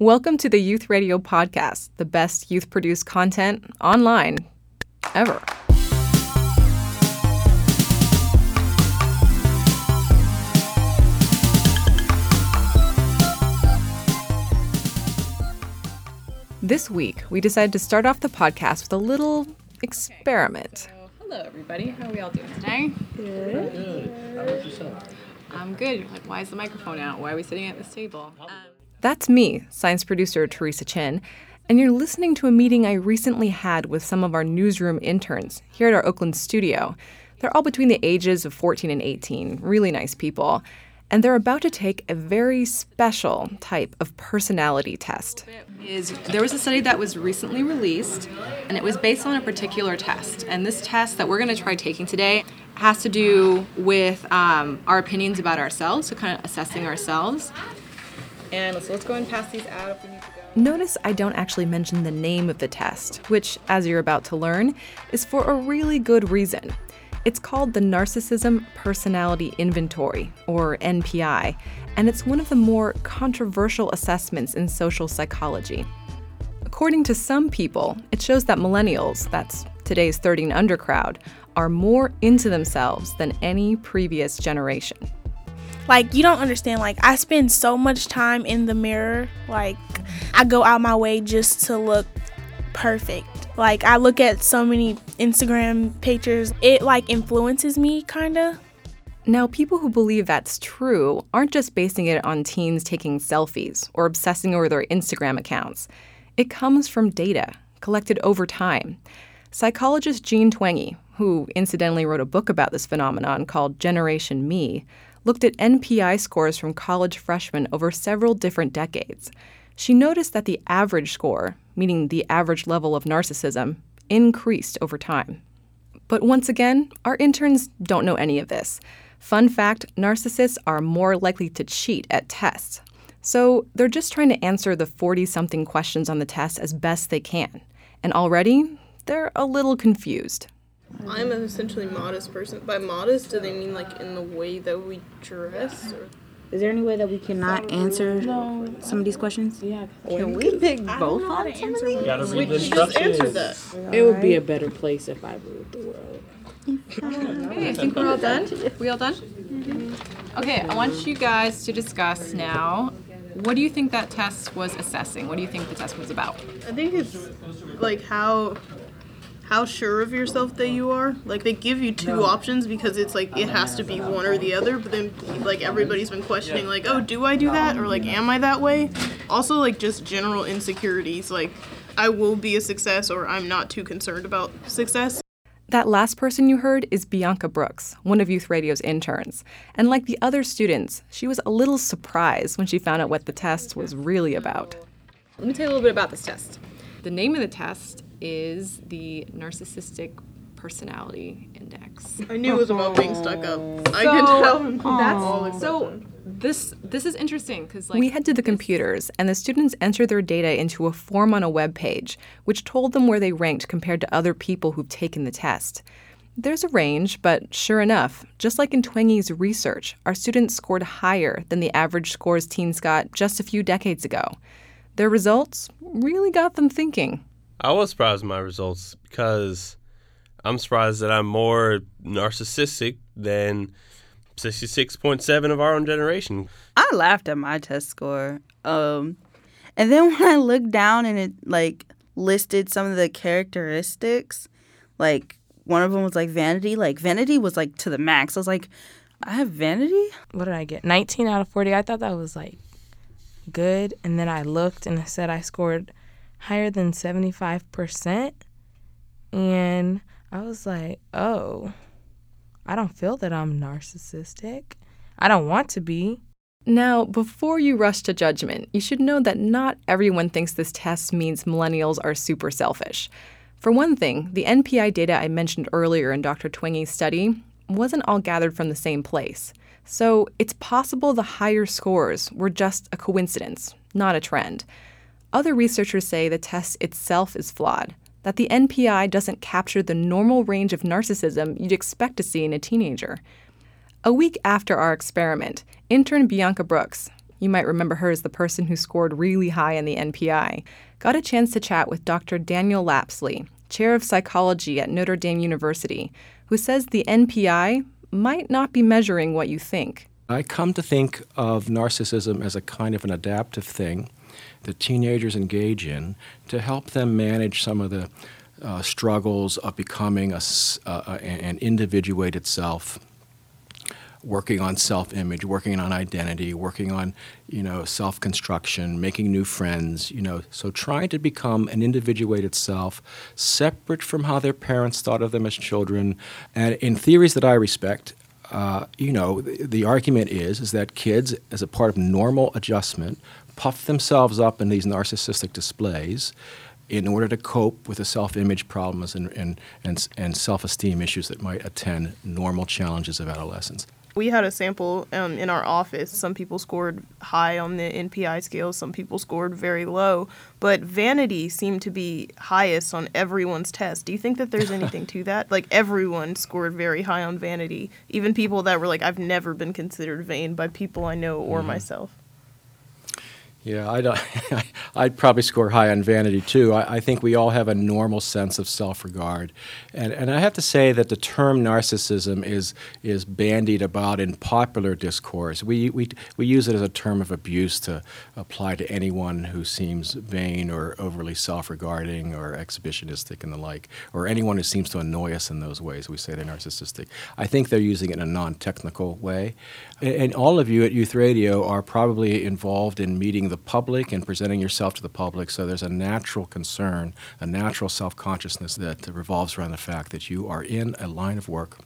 Welcome to the Youth Radio Podcast, the best youth produced content online ever. This week, we decided to start off the podcast with a little experiment. So, hello, everybody. How are we all doing today? Good. How about yourself? I'm good. Like, why is the microphone out? Why are we sitting at this table? Um, That's me, science producer Teresa Chin, and you're listening to a meeting I recently had with some of our newsroom interns here at our Oakland studio. They're all between the ages of 14 and 18, really nice people, and they're about to take a very special type of personality test. is there was a study that was recently released, and it was based on a particular test. And this test that we're going to try taking today has to do with um, our opinions about ourselves, so kind of assessing ourselves. And so let's go and pass these out if we need to go. Notice I don't actually mention the name of the test, which, as you're about to learn, is for a really good reason. It's called the Narcissism Personality Inventory, or NPI, and it's one of the more controversial assessments in social psychology. According to some people, it shows that millennials, that's today's 30 and under crowd, are more into themselves than any previous generation. Like you don't understand. Like I spend so much time in the mirror. Like I go out my way just to look perfect. Like I look at so many Instagram pictures. It like influences me kind of. Now, people who believe that's true aren't just basing it on teens taking selfies or obsessing over their Instagram accounts. It comes from data collected over time. Psychologist Jean Twenge, who incidentally wrote a book about this phenomenon called Generation Me, looked at NPI scores from college freshmen over several different decades. She noticed that the average score, meaning the average level of narcissism, increased over time. But once again, our interns don't know any of this. Fun fact narcissists are more likely to cheat at tests. So they're just trying to answer the 40 something questions on the test as best they can. And already, they're a little confused. I'm an essentially modest person. By modest, do they mean like in the way that we dress? Or? Is there any way that we cannot answer some of these questions? Yeah. Can we pick both on some of these? Gotta read the Just answer instructions. that. It would be a better place if I ruled the world. Okay, I think we're all done. We all done? Mm-hmm. Okay, I want you guys to discuss now. What do you think that test was assessing? What do you think the test was about? I think it's like how how sure of yourself that you are. Like they give you two options because it's like it has to be one or the other. But then like everybody's been questioning like, oh, do I do that or like am I that way? Also like just general insecurities like. I will be a success, or I'm not too concerned about success. That last person you heard is Bianca Brooks, one of Youth Radio's interns. And like the other students, she was a little surprised when she found out what the test was really about. Let me tell you a little bit about this test. The name of the test is the Narcissistic Personality Index. I knew it was about being stuck up. I could tell. That's so. This this is interesting because like we head to the computers, and the students enter their data into a form on a web page, which told them where they ranked compared to other people who've taken the test. There's a range, but sure enough, just like in Twenge's research, our students scored higher than the average scores teens got just a few decades ago. Their results really got them thinking. I was surprised with my results because I'm surprised that I'm more narcissistic than 66.7 of our own generation. I laughed at my test score. Um, and then when I looked down and it like listed some of the characteristics, like one of them was like vanity. Like vanity was like to the max. I was like, I have vanity. What did I get? 19 out of 40. I thought that was like good. And then I looked and I said I scored higher than 75%. And I was like, oh, I don't feel that I'm narcissistic. I don't want to be. Now, before you rush to judgment, you should know that not everyone thinks this test means millennials are super selfish. For one thing, the NPI data I mentioned earlier in Dr. Twenge's study wasn't all gathered from the same place. So it's possible the higher scores were just a coincidence, not a trend. Other researchers say the test itself is flawed, that the NPI doesn't capture the normal range of narcissism you'd expect to see in a teenager. A week after our experiment, intern Bianca Brooks, you might remember her as the person who scored really high in the NPI, got a chance to chat with Dr. Daniel Lapsley, chair of psychology at Notre Dame University, who says the NPI might not be measuring what you think. I come to think of narcissism as a kind of an adaptive thing that teenagers engage in to help them manage some of the uh, struggles of becoming a, uh, an individuated self working on self-image, working on identity, working on, you know, self-construction, making new friends, you know. So trying to become an individuated self, separate from how their parents thought of them as children, and in theories that I respect, uh, you know, the, the, argument is is that kids, as a part of normal adjustment, puff themselves up in these narcissistic displays in order to cope with the self-image problems and, and, and, and self-esteem issues that might attend normal challenges of adolescence. We had a sample um, in our office. Some people scored high on the NPI scale, some people scored very low, but vanity seemed to be highest on everyone's test. Do you think that there's anything to that? Like everyone scored very high on vanity, even people that were like, I've never been considered vain by people I know or mm-hmm. myself. Yeah, I'd, I'd probably score high on vanity too. I, I, think we all have a normal sense of self-regard, and and I have to say that the term narcissism is is bandied about in popular discourse. We we we use it as a term of abuse to apply to anyone who seems vain or overly self-regarding or exhibitionistic and the like, or anyone who seems to annoy us in those ways. We say they're narcissistic. I think they're using it in a non-technical way, and, and all of you at Youth Radio are probably involved in meeting the public and presenting yourself to the public. So there's a natural concern, a natural self consciousness that revolves around the fact that you are in a line of work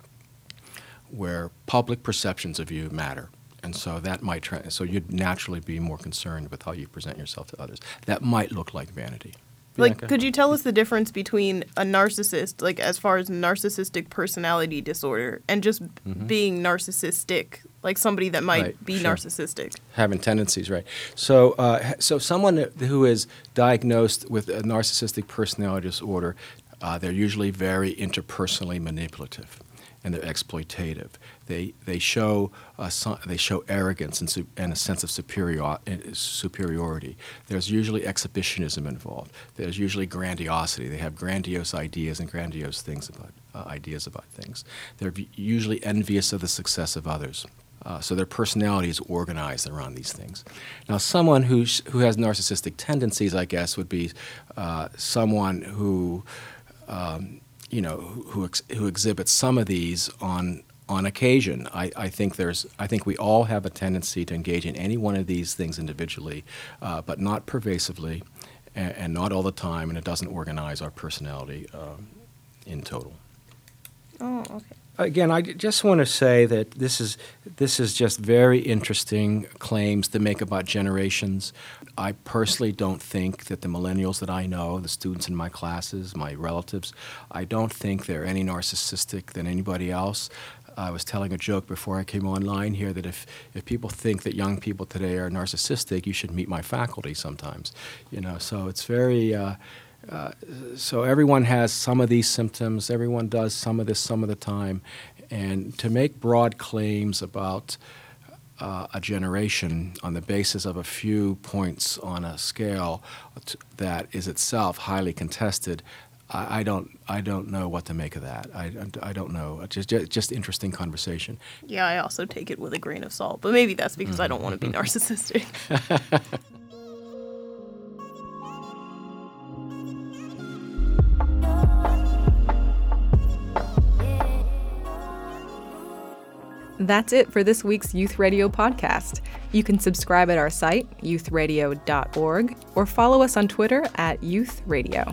where public perceptions of you matter. And so that might, tra- so you'd naturally be more concerned with how you present yourself to others. That might look like vanity. Like, could you tell us the difference between a narcissist, like as far as narcissistic personality disorder, and just mm-hmm. being narcissistic, like somebody that might right, be sure. narcissistic? Having tendencies, right? So, uh, so someone who is diagnosed with a narcissistic personality disorder, uh, they're usually very interpersonally manipulative and they're exploitative. They, they, show, they show arrogance and, and a sense of superior, uh, superiority. There's usually exhibitionism involved. There's usually grandiosity. They have grandiose ideas and grandiose things about uh, ideas about things. They're usually envious of the success of others. Uh, so their personality is organized around these things. Now, someone who, who has narcissistic tendencies, I guess, would be uh, someone who um, you know, who, ex- who exhibit some of these on on occasion. I, I, think there's I think we all have a tendency to engage in any one of these things individually, uh, but not pervasively, and, and, not all the time, and it doesn't organize our personality uh, in total. Oh, okay again, I just want to say that this is this is just very interesting claims to make about generations. I personally don't think that the millennials that I know, the students in my classes, my relatives, I don't think they're any narcissistic than anybody else. I was telling a joke before I came online here that if, if people think that young people today are narcissistic, you should meet my faculty sometimes. You know, so it's very. Uh, uh, so everyone has some of these symptoms. Everyone does some of this some of the time, and to make broad claims about uh, a generation on the basis of a few points on a scale that is itself highly contested, I, I, don't I don't know what to make of that. I, I don't know. Just, just, just interesting conversation. Yeah, I also take it with a grain of salt, but maybe that's because mm-hmm. I don't want to be narcissistic. That's it for this week's Youth Radio podcast. You can subscribe at our site, youthradio.org, or follow us on Twitter at Youth Radio.